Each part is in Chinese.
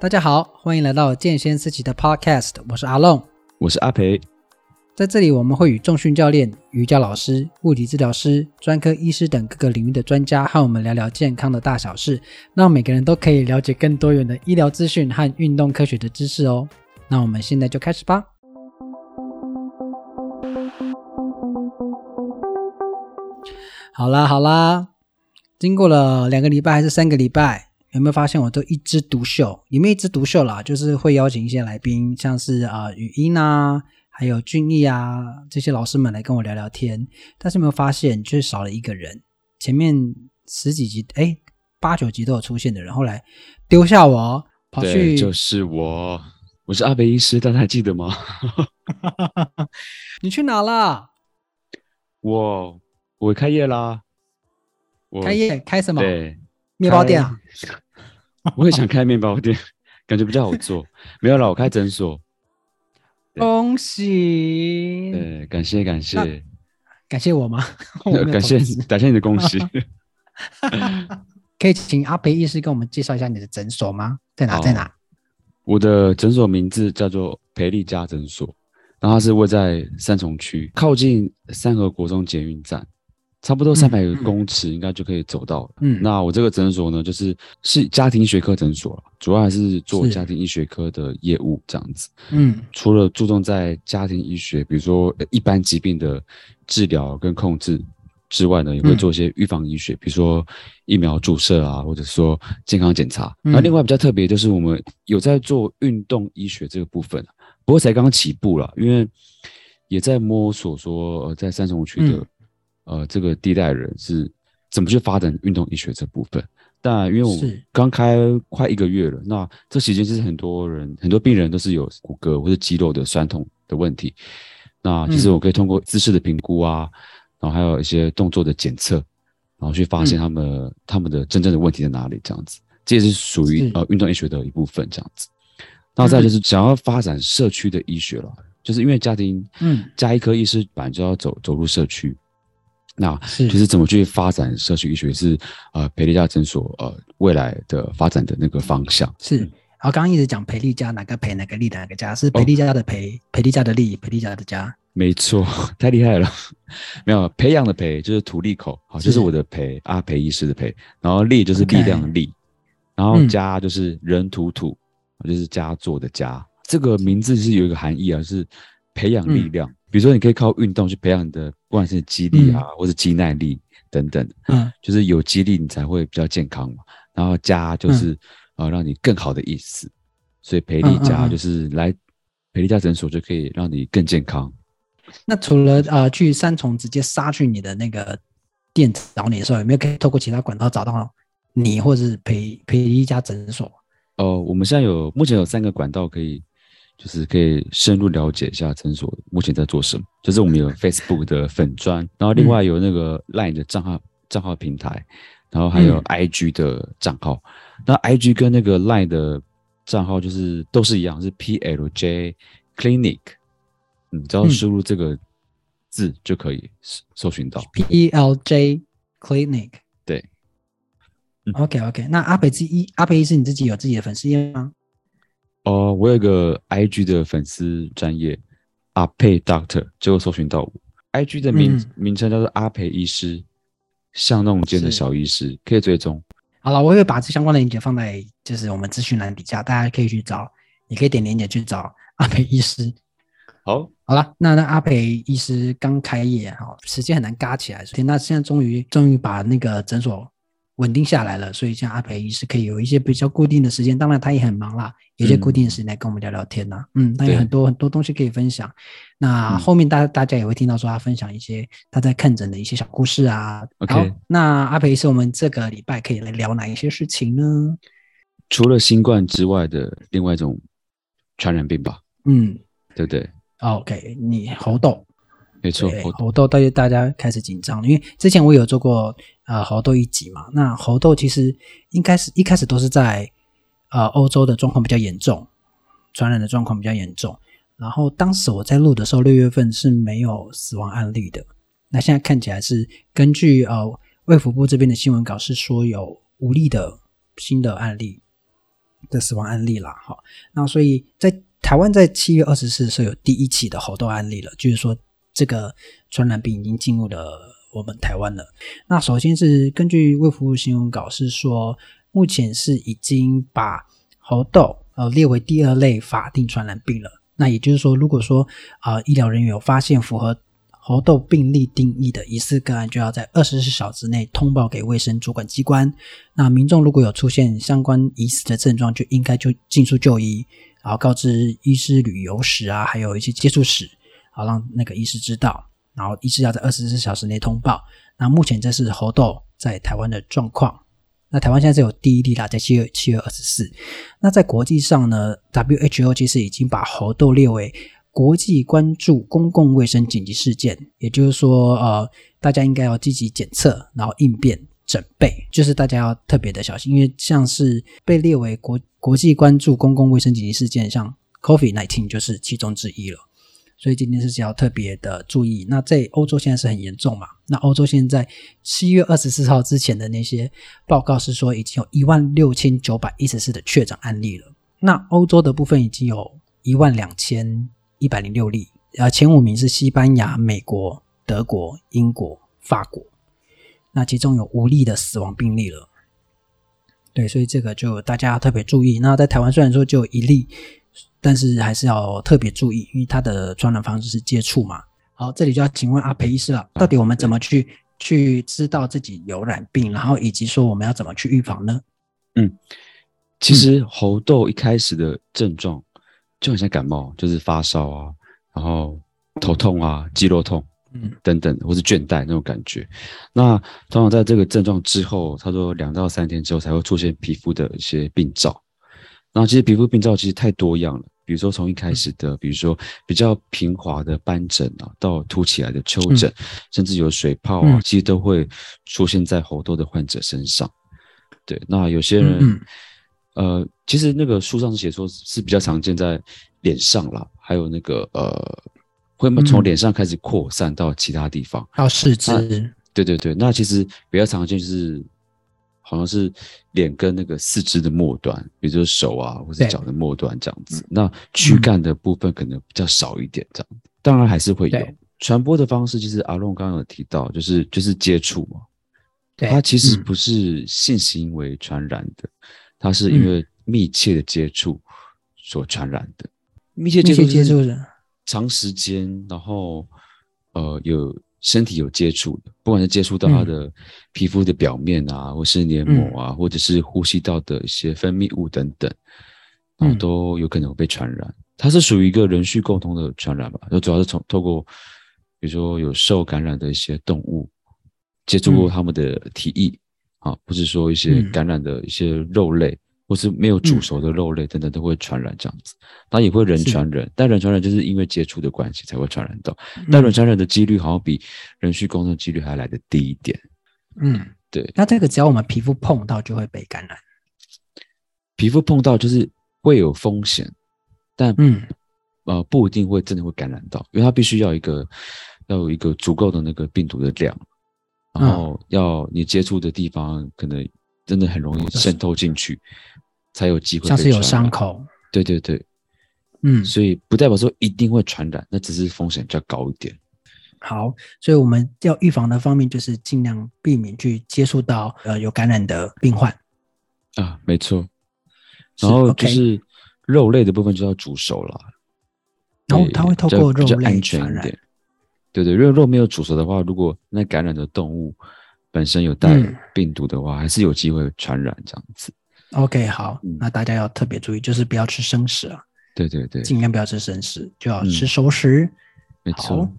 大家好，欢迎来到剑仙思齐的 Podcast，我是阿龙，我是阿培，在这里我们会与重训教练、瑜伽老师、物理治疗师、专科医师等各个领域的专家和我们聊聊健康的大小事，让每个人都可以了解更多元的医疗资讯和运动科学的知识哦。那我们现在就开始吧。好啦好啦，经过了两个礼拜还是三个礼拜？有没有发现我都一枝独秀？里面一枝独秀啦，就是会邀请一些来宾，像是啊、呃、语音啊，还有俊逸啊这些老师们来跟我聊聊天。但是有没有发现，就是少了一个人？前面十几集，哎，八九集都有出现的人，后来丢下我跑去，就是我，我是阿北医师，大家还记得吗？你去哪了？我我开业啦！我开业开什么？对。面包店啊，我也想开面包店，感觉比较好做。没有了，我开诊所。恭喜！对，感谢感谢，感谢我吗？我感谢感谢你的恭喜。可以请阿培医师跟我们介绍一下你的诊所吗？在哪？在哪？我的诊所名字叫做培利家诊所，然后它是位在三重区，靠近三和国中捷运站。差不多三百公尺应该就可以走到了。嗯，那我这个诊所呢，就是是家庭医学科诊所，主要还是做家庭医学科的业务这样子。嗯，除了注重在家庭医学，比如说一般疾病的治疗跟控制之外呢，也会做一些预防医学，比如说疫苗注射啊，或者说健康检查。那另外比较特别就是我们有在做运动医学这个部分，不过才刚刚起步啦，因为也在摸索说，呃，在三重区的。呃，这个地带人是怎么去发展运动医学这部分？但因为我刚开快一个月了，那这期间其实很多人、很多病人都是有骨骼或者肌肉的酸痛的问题。那其实我可以通过姿势的评估啊，然后还有一些动作的检测，然后去发现他们、嗯、他们的真正的问题在哪里。这样子，这也是属于呃运动医学的一部分。这样子，那再就是想要发展社区的医学了，就是因为家庭嗯，家医科医师本来就要走走入社区。那就是怎么去发展社区医学是呃培利家诊所呃未来的发展的那个方向是。然后刚刚一直讲培利家哪个培哪个利哪个家是培利家的培、哦、培利家的利培利家的家。没错，太厉害了。没有培养的培就是土利口，好，就是我的培阿培医师的培，然后力就是力量的力，然后家就是人土土，就是家做的家。这个名字是有一个含义啊，是培养力量。比如说，你可以靠运动去培养你的，不管是肌力啊，嗯、或是肌耐力等等。嗯，就是有肌力，你才会比较健康嘛。然后加就是、嗯、呃让你更好的意思，所以培力加就是来培力加诊所就可以让你更健康。那除了呃去三重直接杀去你的那个店找你的时候，有没有可以透过其他管道找到你，或者是培培力加诊所？哦、呃，我们现在有目前有三个管道可以。就是可以深入了解一下诊所目前在做什么。就是我们有 Facebook 的粉砖，然后另外有那个 Line 的账号账号平台，然后还有 IG 的账号。那 IG 跟那个 Line 的账号就是都是一样，是 PLJ Clinic。你只要输入这个字就可以搜寻到 PLJ Clinic。对。OK OK，那阿北自一阿北医师你自己有自己的粉丝页吗？哦，我有一个 IG 的粉丝专业阿培 Doctor，就会搜寻到我。IG 的名、嗯、名称叫做阿培医师，像那种间的小医师，可以追踪。好了，我会把这相关的链接放在就是我们资讯栏底下，大家可以去找，你可以点链接去找阿培医师。好，好了，那那阿培医师刚开业哈，时间很难嘎起来，所以那现在终于终于把那个诊所。稳定下来了，所以像阿培医师可以有一些比较固定的时间，当然他也很忙啦，有些固定的时间来跟我们聊聊天呐。嗯，他有很多很多东西可以分享。那后面大大家也会听到说他分享一些他在看诊的一些小故事啊。好，那阿培医师，我们这个礼拜可以来聊哪一些事情呢？除了新冠之外的另外一种传染病吧。嗯，对不对？OK，你猴痘。没错，猴痘大家大家开始紧张了，因为之前我有做过呃猴痘一集嘛。那猴痘其实应该是一开始都是在呃欧洲的状况比较严重，传染的状况比较严重。然后当时我在录的时候，六月份是没有死亡案例的。那现在看起来是根据呃卫福部这边的新闻稿是说有五例的新的案例。的死亡案例啦。好，那所以在台湾在七月二十四的时候有第一起的猴痘案例了，就是说这个传染病已经进入了我们台湾了。那首先是根据卫福部新闻稿是说，目前是已经把猴痘呃列为第二类法定传染病了。那也就是说，如果说啊、呃、医疗人员有发现符合猴痘病例定义的疑似个案，就要在二十四小时内通报给卫生主管机关。那民众如果有出现相关疑似的症状，就应该就尽速就医，然后告知医师旅游史啊，还有一些接触史，好让那个医师知道。然后一直要在二十四小时内通报。那目前这是猴痘在台湾的状况。那台湾现在是有第一例啦，在七月七月二十四。那在国际上呢，WHO 其实已经把猴痘列为。国际关注公共卫生紧急事件，也就是说，呃，大家应该要积极检测，然后应变准备，就是大家要特别的小心，因为像是被列为国国际关注公共卫生紧急事件，像 COVID-19 就是其中之一了。所以今天是要特别的注意。那在欧洲现在是很严重嘛？那欧洲现在七月二十四号之前的那些报告是说，已经有一万六千九百一十四的确诊案例了。那欧洲的部分已经有一万两千。一百零六例，呃，前五名是西班牙、美国、德国、英国、法国，那其中有五例的死亡病例了。对，所以这个就大家要特别注意。那在台湾虽然说就有一例，但是还是要特别注意，因为它的传染方式是接触嘛。好，这里就要请问阿培医师了，到底我们怎么去去知道自己有染病，然后以及说我们要怎么去预防呢？嗯，其实猴痘一开始的症状。就很像感冒，就是发烧啊，然后头痛啊，肌肉痛，嗯，等等，或是倦怠那种感觉。那通常在这个症状之后，他说两到三天之后才会出现皮肤的一些病灶。然后其实皮肤病灶其实太多样了，比如说从一开始的，比如说比较平滑的斑疹啊，到凸起来的丘疹，嗯、甚至有水泡啊，其实都会出现在猴痘的患者身上。对，那有些人。嗯呃，其实那个书上是写说是比较常见在脸上啦，还有那个呃，会从脸上开始扩散到其他地方，到四肢。对对对，那其实比较常见就是好像是脸跟那个四肢的末端，比如说手啊或者脚的末端这样子。那躯干的部分可能比较少一点这样，当然还是会有。传播的方式。就是阿龙刚刚有提到，就是就是接触嘛，对，它其实不是性行为传染的。它是因为密切的接触所传染的，嗯、密切接触是长时间，然后呃有身体有接触的，不管是接触到它的皮肤的表面啊，嗯、或是黏膜啊，嗯、或者是呼吸道的一些分泌物等等，然后都有可能被传染。它是属于一个人畜共通的传染吧？就主要是从透过比如说有受感染的一些动物接触过他们的体液。嗯啊，或是说一些感染的一些肉类，嗯、或是没有煮熟的肉类等等都会传染这样子，它也会人传人，但人传人就是因为接触的关系才会传染到，嗯、但人传人的几率好像比人畜共通的几率还来得低一点。嗯，对。那这个只要我们皮肤碰到就会被感染，皮肤碰到就是会有风险，但嗯。呃不一定会真的会感染到，因为它必须要一个要有一个足够的那个病毒的量。然后要你接触的地方，可能真的很容易渗透进去，嗯、才有机会。像是有伤口。对对对，嗯，所以不代表说一定会传染，那只是风险比较高一点。好，所以我们要预防的方面就是尽量避免去接触到呃有感染的病患。啊，没错。然后就是肉类的部分就要煮熟了。然后它会透过肉类传染。对对，如果肉没有煮熟的话，如果那感染的动物本身有带病毒的话，嗯、还是有机会传染这样子。OK，好，嗯、那大家要特别注意，就是不要吃生食啊。对对对，尽量不要吃生食，就要吃熟食。嗯、没错。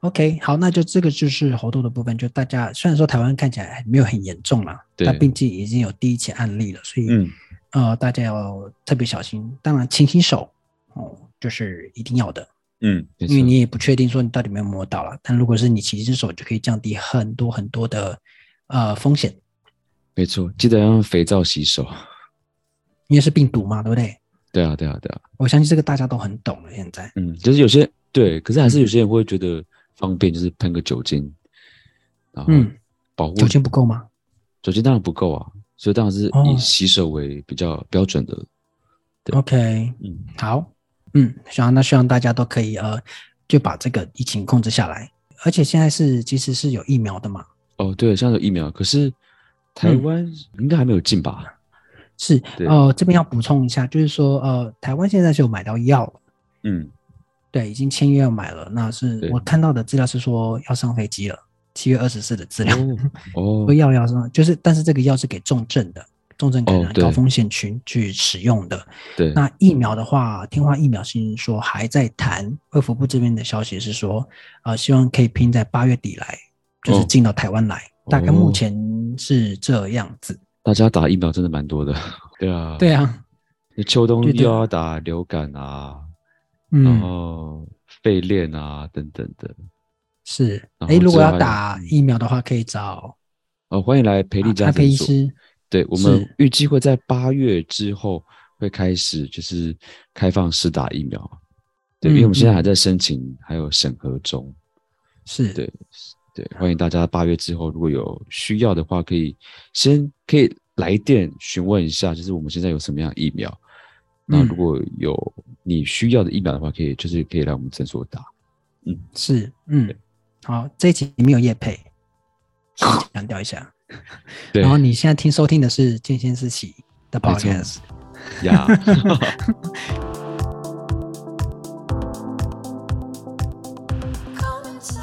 OK，好，那就这个就是猴痘的部分。就大家虽然说台湾看起来没有很严重了，对但毕竟已经有第一起案例了，所以、嗯、呃，大家要特别小心。当然，勤洗手哦，就是一定要的。嗯，因为你也不确定说你到底有没有摸到了，但如果是你勤洗手，就可以降低很多很多的呃风险。没错，记得要用肥皂洗手，因为是病毒嘛，对不对？对啊，对啊，对啊。我相信这个大家都很懂了。现在，嗯，就是有些对，可是还是有些人会觉得方便，就是喷个酒精，然后保护。酒精不够吗？酒精当然不够啊，所以当然是以洗手为比较标准的。哦、OK，嗯，好，嗯，希望那希望大家都可以呃，就把这个疫情控制下来。而且现在是其实是有疫苗的嘛？哦，对，现在有疫苗，可是台湾应该还没有进吧？嗯、是，呃，这边要补充一下，就是说，呃，台湾现在是有买到药了，嗯，对，已经签约要买了。那是我看到的资料是说要上飞机了，七月二十四的资料。哦，药要上，就是，但是这个药是给重症的。重症感染高风险群去使用的。对，那疫苗的话，天花疫苗是说还在谈。卫福部这边的消息是说，呃，希望可以拼在八月底来，就是进到台湾来。哦、大概目前是这样子。大家打疫苗真的蛮多的。对啊。对啊。你秋冬又要打流感啊，然后肺链啊等等的。是。哎，如果要打疫苗的话，可以找。哦，欢迎来培力家诊所。培医师。对，我们预计会在八月之后会开始，就是开放试打疫苗。对，因为我们现在还在申请，还有审核中。是，对，对，欢迎大家八月之后如果有需要的话，可以先可以来电询问一下，就是我们现在有什么样的疫苗。那如果有你需要的疫苗的话，可以就是可以来我们诊所打。嗯，是，嗯，好，这一集没有叶配，强调一下。对，然后你现在听收听的是《健先思齐》的 Podcast 呀。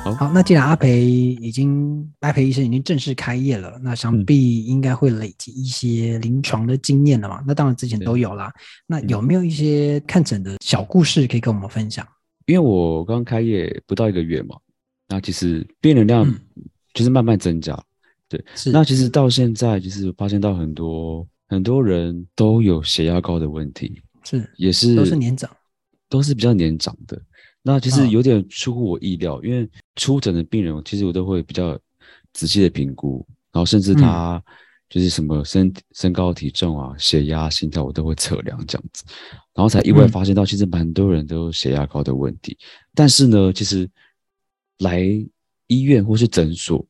好，那既然阿培已经阿培医生已经正式开业了，那想必应该会累积一些临床的经验了嘛？那当然之前都有啦。那有没有一些看诊的小故事可以跟我们分享？因为我刚开业不到一个月嘛，那其实病人量就是慢慢增加。对，是。那其实到现在，就是发现到很多很多人都有血压高的问题，是，也是都是年长，都是比较年长的。那其实有点出乎我意料，因为出诊的病人，其实我都会比较仔细的评估，然后甚至他就是什么身身高体重啊、血压、心跳，我都会测量这样子，然后才意外发现到，其实蛮多人都有血压高的问题。但是呢，其实来医院或是诊所。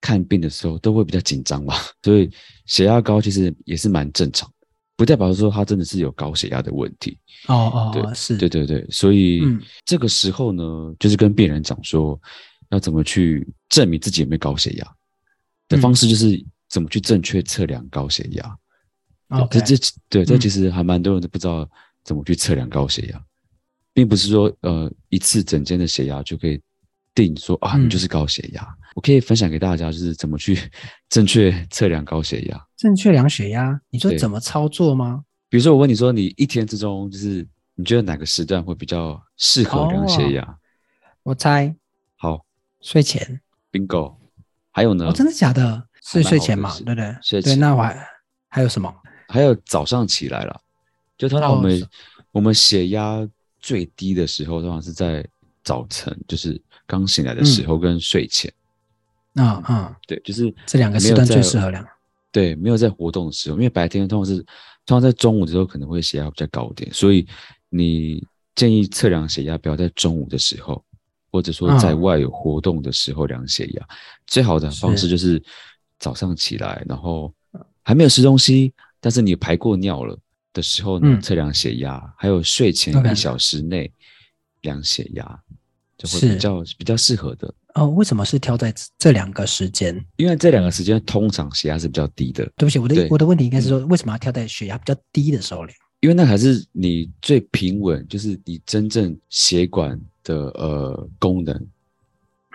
看病的时候都会比较紧张吧，所以血压高其实也是蛮正常的，不代表说他真的是有高血压的问题。哦哦，对，是，对对对，所以这个时候呢，就是跟病人讲说，要怎么去证明自己有没有高血压的方式，就是怎么去正确测量高血压。这这对，这其实还蛮多人都不知道怎么去测量高血压，并不是说呃一次整间的血压就可以。定说啊，你就是高血压。嗯。我可以分享给大家，就是怎么去 正确测量高血压。正确量血压，你说怎么操作吗？比如说，我问你说，你一天之中，就是你觉得哪个时段会比较适合量血压？哦，我猜，好，睡前。Bingo。还有呢？哦，真的假的？是睡前嘛？对不对？睡前。对，那我还还有什么？还有早上起来了，就通常我们、哦、我们血压最低的时候，通常是在早晨，就是。刚醒来的时候跟睡前，啊、嗯、啊，对，就是这两个时段最适合量。对，没有在活动的时候，因为白天通常是通常在中午的时候可能会血压比较高一点，所以你建议测量血压不要在中午的时候，或者说在外有活动的时候量血压。嗯、最好的方式就是早上起来，然后还没有吃东西，但是你排过尿了的时候呢，测量血压，嗯、还有睡前一小时内量血压。就会比较比较适合的哦。为什么是挑在这两个时间？因为这两个时间通常血压是比较低的。对不起，我的我的问题应该是说，为什么要挑在血压比较低的时候量？因为那还是你最平稳，就是你真正血管的呃功能，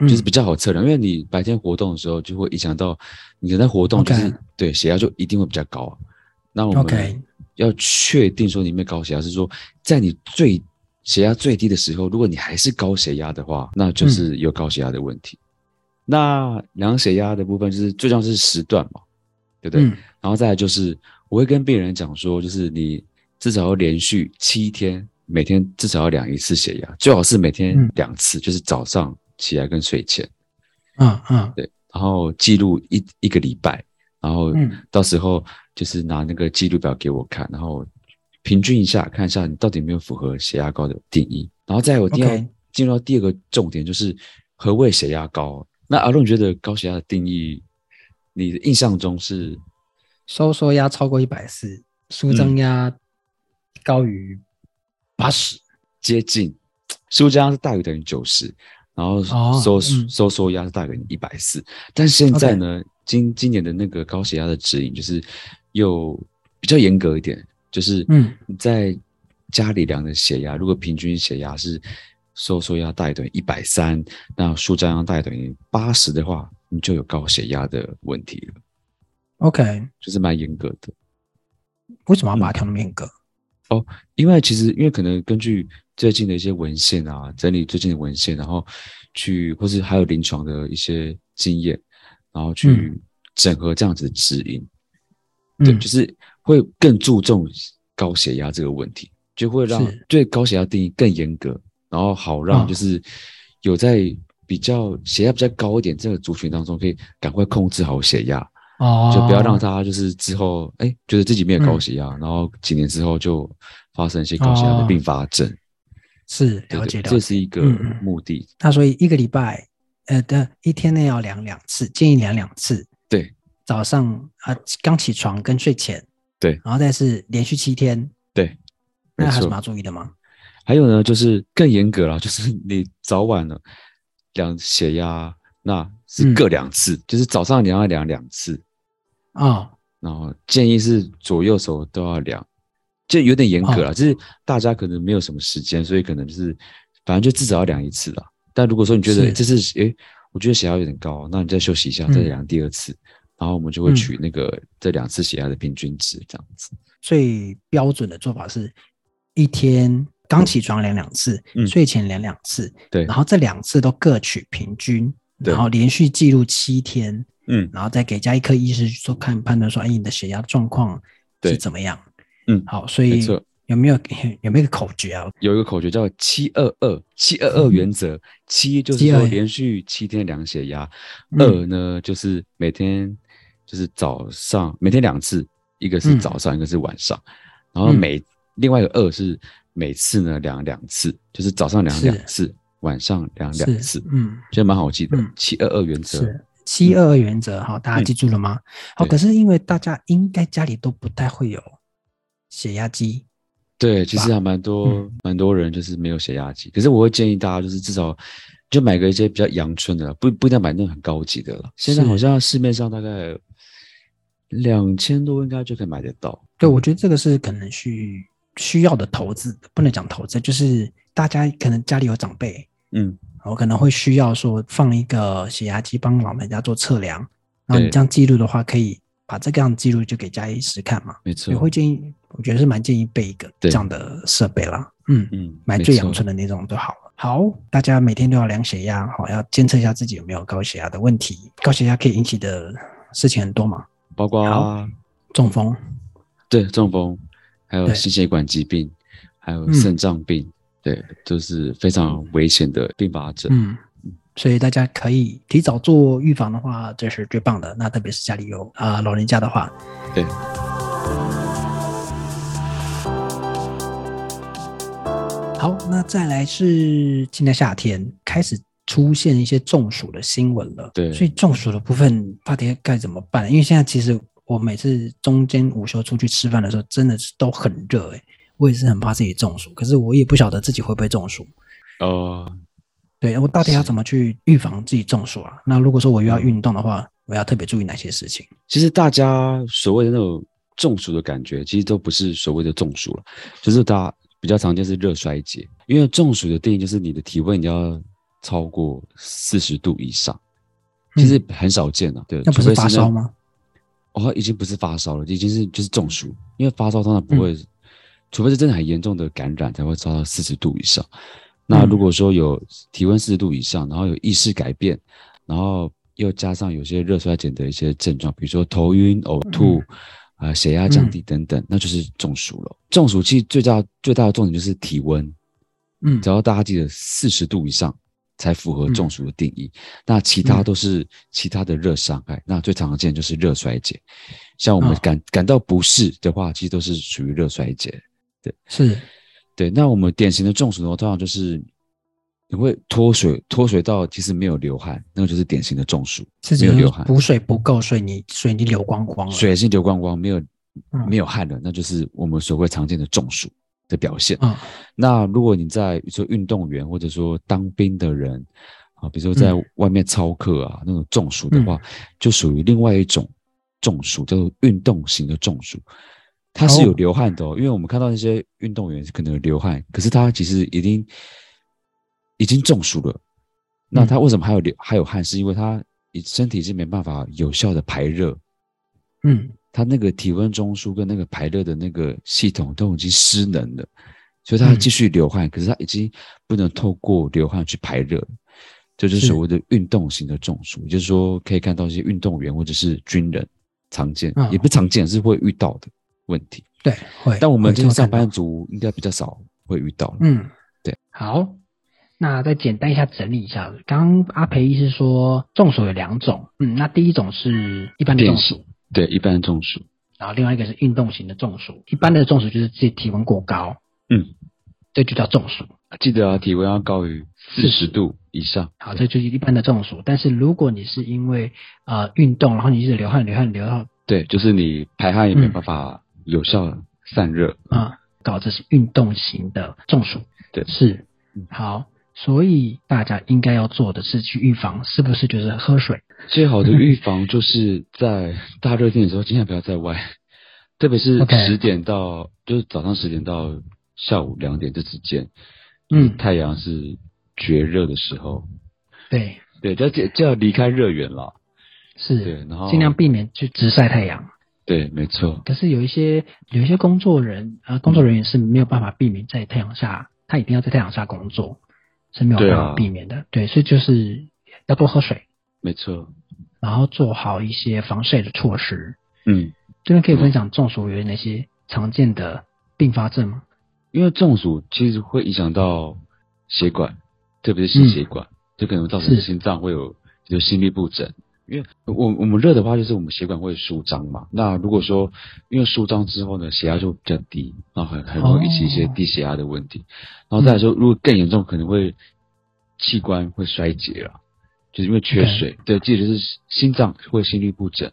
就是比较好测量。嗯、因为你白天活动的时候，就会影响到你人在活动，就是.对血压就一定会比较高。那我们要确定说你没高血压，是说在你最血压最低的时候，如果你还是高血压的话，那就是有高血压的问题。嗯、那量血压的部分就是最重要是时段嘛，对不对？嗯、然后再来就是，我会跟病人讲说，就是你至少要连续七天，每天至少要量一次血压，最好是每天两次，嗯、就是早上起来跟睡前。嗯嗯，对，然后记录一一个礼拜，然后到时候就是拿那个记录表给我看，然后。平均一下，看一下你到底有没有符合血压高的定义，然后再我第二进入到第二个重点，就是何谓血压高？那阿龙，你觉得高血压的定义，你的印象中是收缩压超过一百四，舒张压高于八十，接近。舒张压是大于等于九十，然后收、哦嗯、收缩压是大于一百四。但现在呢.今今年的那个高血压的指引就是又比较严格一点，就是嗯，在家里量的血压，如果平均血压是收缩压大于等于一百三，那舒张压大于等于八十的话，你就有高血压的问题了。OK，就是蛮严格的。为什么要把它调那么严格？嗯？哦，因为其实因为可能根据最近的一些文献啊，整理最近的文献，然后去或是还有临床的一些经验，然后去整合这样子的指引。嗯、对，就是会更注重高血压这个问题，就会让对高血压定义更严格，然后好让就是有在比较血压比较高一点这个族群当中，可以赶快控制好血压。哦，就不要让他就是之后哎，觉得自己没有高血压，嗯、然后几年之后就发生一些高血压的并发症。哦、是了解的，这是一个目的。那所以一个礼拜，呃的一天内要量两次，建议量两次。对，早上啊刚起床跟睡前。对，然后再是连续七天。对，那还有什么要注意的吗？还有呢，就是更严格了，就是你早晚呢量血压，那。是各两次，嗯、就是早上你要量两次啊，哦、然后建议是左右手都要量，就有点严格了，哦、就是大家可能没有什么时间，所以可能就是反正就至少要量一次了。但如果说你觉得这是诶、欸，我觉得血压有点高，那你再休息一下，再量第二次，嗯、然后我们就会取那个这两次血压的平均值这样子。最标准的做法是一天刚起床量两次，嗯、睡前量两次，对，然后这两次都各取平均。然后连续记录七天，嗯，然后再给家一科医师去做看判断，说，哎，你的血压状况是怎么样？嗯，好，所以有没有 有没有口诀啊？有一个口诀叫七二二七二二原则，七就是说连续七天量血压，二呢就是每天就是早上每天两次，一个是早上，一个是晚上，然后每另外一个二是每次呢量两次，就是早上量两次。晚上量两次，嗯，觉得蛮好记的。七二二原则是七二二原则，哈，大家记住了吗？好，可是因为大家应该家里都不太会有血压机，对，其实还蛮多蛮多人就是没有血压机。可是我会建议大家就是至少就买个一些比较阳春的，不不一定要买那种很高级的了。现在好像市面上大概两千多应该就可以买得到。对，我觉得这个是可能需需要的投资，不能讲投资，就是大家可能家里有长辈。嗯，我可能会需要说放一个血压机帮老人家做测量，然后你这样记录的话，可以把这个样记录就给家医师看嘛。没错，我会建议，我觉得是蛮建议备一个这样的设备啦。嗯嗯，买最阳春的那种就好了。好，大家每天都要量血压，好，要监测一下自己有没有高血压的问题。高血压可以引起的事情很多嘛，包括中风，对，中风，还有心血管疾病，还有肾脏病。对，都、就是非常危险的并发症。嗯，所以大家可以提早做预防的话，这是最棒的。那特别是家里有啊、呃、老人家的话，对。好，那再来是今年夏天开始出现一些中暑的新闻了。对，所以中暑的部分到底该怎么办？因为现在其实我每次中间午休出去吃饭的时候，真的是都很热哎。我也是很怕自己中暑，可是我也不晓得自己会不会中暑。哦，对，我到底要怎么去预防自己中暑啊？那如果说我又要运动的话，我要特别注意哪些事情？其实大家所谓的那种中暑的感觉，其实都不是所谓的中暑了，就是大家比较常见是热衰竭。因为中暑的定义就是你的体温你要超过四十度以上，其实很少见了，啊。对，那不是发烧吗？哦，已经不是发烧了，已经是就是中暑。因为发烧通常不会。除非是真的很严重的感染，才会烧到四十度以上。那如果说有体温四十度以上，然后有意识改变，然后又加上有些热衰减的一些症状，比如说头晕、呕吐，啊、呃，血压降低等等，那就是中暑了。中暑其实最大最大的重点就是体温，嗯，只要大家记得四十度以上才符合中暑的定义。那其他都是其他的热伤害，那最常见就是热衰竭。像我们感感到不适的话，其实都是属于热衰竭。对，是，对。那我们典型的中暑的话，通常就是你会脱水，脱水到其实没有流汗，那个就是典型的中暑，没有流汗，补水不够，所以你水已经流光光了，水已经流光光，没有没有汗了，那就是我们所谓常见的中暑的表现。嗯，那如果你在比如说运动员或者说当兵的人啊，比如说在外面操课啊，那种中暑的话，就属于另外一种中暑，叫做运动型的中暑。它是有流汗的哦，因为我们看到那些运动员可能有流汗，可是他其实已经已经中暑了。那他为什么还有流还有汗？是因为他身体是没办法有效的排热。嗯，他那个体温中枢跟那个排热的那个系统都已经失能了，所以他继续流汗，可是他已经不能透过流汗去排热。这就是所谓的运动型的中暑，也就是说可以看到一些运动员或者是军人常见，也不常见，是会遇到的。问题对会，但我们这些上班族应该比较少会遇到。嗯，对。好，那再简单一下整理一下。刚刚阿培医师说中暑有两种，嗯，那第一种是一般的中暑，对，一般的中暑。然后另外一个是运动型的中暑，一般的中暑就是自己体温过高，嗯，这就叫中暑。记得啊，体温要高于四十度以上。好，这就是一般的中暑。但是如果你是因为呃运动，然后你一直流汗流汗流到，对，就是你排汗也没办法、嗯。有效散热啊，搞这是运动型的中暑，对，是，好，所以大家应该要做的是去预防，是不是就是喝水？最好的预防就是在大热天的时候，尽量不要在外，特别是十点到，就是早上十点到下午两点这之间，嗯，太阳是绝热的时候，对，对，就要就要离开热源了，是，对，然后尽量避免去直晒太阳。对，没错。可是有一些有一些工作人啊，工作人员是没有办法避免在太阳下，他一定要在太阳下工作，是没有办法避免的。对，啊、对，所以就是要多喝水。没错。然后做好一些防晒的措施。嗯。这边可以分享中暑有哪些常见的并发症吗？因为中暑其实会影响到血管，特别是心血管，嗯、就可能造成心脏会有就心律不整。因为我我们热的话，就是我们血管会舒张嘛。那如果说因为舒张之后呢，血压就比较低，然后很很容易引起一些低血压的问题。然后再来说，如果更严重，可能会器官会衰竭了，就是因为缺水。对，记得是心脏会心律不整，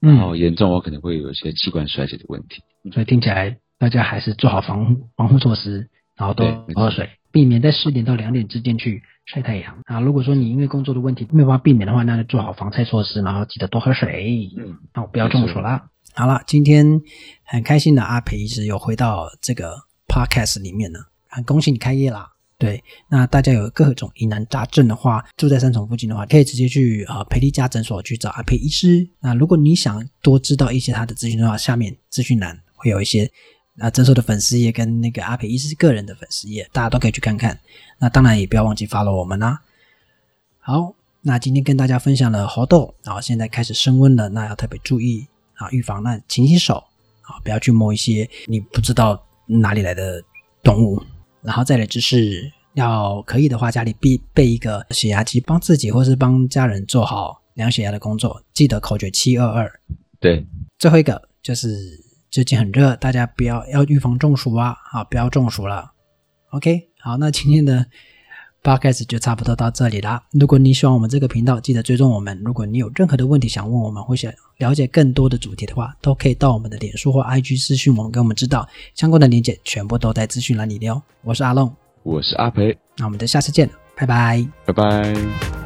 然后严重的话可能会有一些器官衰竭的问题。所以听起来大家还是做好防护防护措施，然后多喝水，避免在四点到两点之间去。晒太阳啊！如果说你因为工作的问题没有办法避免的话，那就做好防晒措施，然后记得多喝水。嗯，那我不要中暑啦。好了，今天很开心的阿培医师又回到这个 podcast 里面了，很恭喜你开业啦！对，那大家有各种疑难杂症的话，住在三重附近的话，可以直接去啊培利家诊所去找阿培医师。那如果你想多知道一些他的资讯的话，下面资讯栏会有一些。那诊所的粉丝页跟那个阿培医师个人的粉丝页，大家都可以去看看。那当然也不要忘记 follow 我们啦。好，那今天跟大家分享了猴痘，然后现在开始升温了，那要特别注意啊，预防。那勤洗手啊，不要去摸一些你不知道哪里来的动物。然后再来就是要可以的话，家里必备一个血压计，帮自己或是帮家人做好量血压的工作。记得口诀七二二。对，最后一个就是。最近很热，大家不要要预防中暑啊！好，不要中暑了。OK，好，那今天的 Podcast 就差不多到这里啦。如果你喜欢我们这个频道，记得追踪我们。如果你有任何的问题想问我们，或想了解更多的主题的话，都可以到我们的脸书或 IG 私讯我们，给我们知道。相关的链接全部都在资讯栏里的哦。我是阿龙，我是阿培，那我们就下次见，拜拜，拜拜。